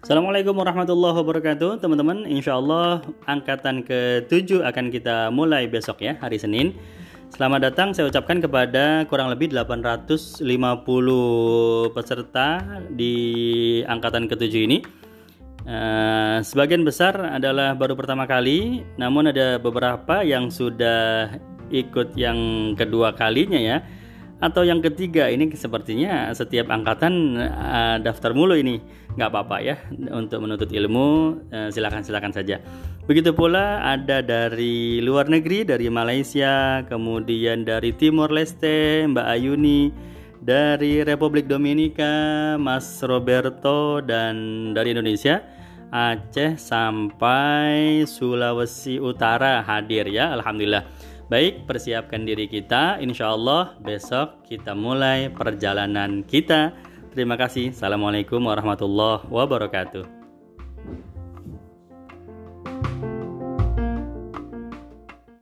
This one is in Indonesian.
Assalamualaikum warahmatullahi wabarakatuh. Teman-teman Insya Allah angkatan ke-7 akan kita mulai besok ya hari Senin. Selamat datang saya ucapkan kepada kurang lebih 850 peserta di angkatan ke-7 ini. Uh, Sebagian besar adalah baru pertama kali Namun ada beberapa yang sudah ikut yang kedua kalinya ya atau yang ketiga ini sepertinya setiap angkatan uh, daftar mulu ini. Nggak apa-apa ya untuk menuntut ilmu uh, silakan silakan saja. Begitu pula ada dari luar negeri dari Malaysia kemudian dari Timor Leste Mbak Ayuni dari Republik Dominika Mas Roberto dan dari Indonesia Aceh sampai Sulawesi Utara hadir ya Alhamdulillah Baik, persiapkan diri kita. Insya Allah besok kita mulai perjalanan kita. Terima kasih. Assalamualaikum warahmatullahi wabarakatuh.